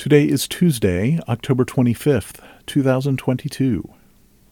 Today is Tuesday, October 25th, 2022.